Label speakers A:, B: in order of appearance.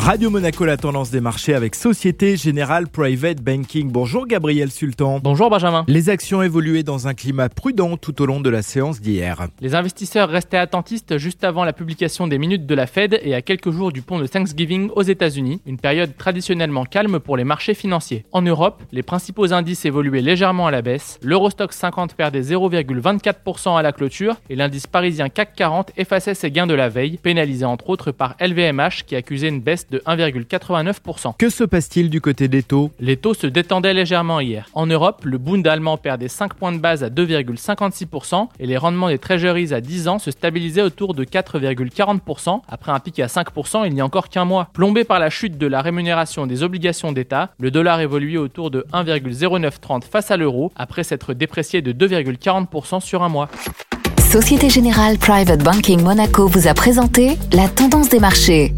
A: Radio Monaco, la tendance des marchés avec Société Générale Private Banking. Bonjour Gabriel Sultan.
B: Bonjour Benjamin.
A: Les actions évoluaient dans un climat prudent tout au long de la séance d'hier.
B: Les investisseurs restaient attentistes juste avant la publication des minutes de la Fed et à quelques jours du pont de Thanksgiving aux États-Unis, une période traditionnellement calme pour les marchés financiers. En Europe, les principaux indices évoluaient légèrement à la baisse. L'Eurostock 50 perdait 0,24% à la clôture et l'indice parisien CAC 40 effaçait ses gains de la veille, pénalisé entre autres par LVMH qui accusait une baisse de 1,89%.
A: Que se passe-t-il du côté des taux?
B: Les taux se détendaient légèrement hier. En Europe, le Bund allemand perdait 5 points de base à 2,56% et les rendements des treasuries à 10 ans se stabilisaient autour de 4,40% après un pic à 5% il n'y a encore qu'un mois. Plombé par la chute de la rémunération des obligations d'État, le dollar évoluait autour de 1,0930 face à l'euro après s'être déprécié de 2,40% sur un mois.
C: Société Générale Private Banking Monaco vous a présenté la tendance des marchés.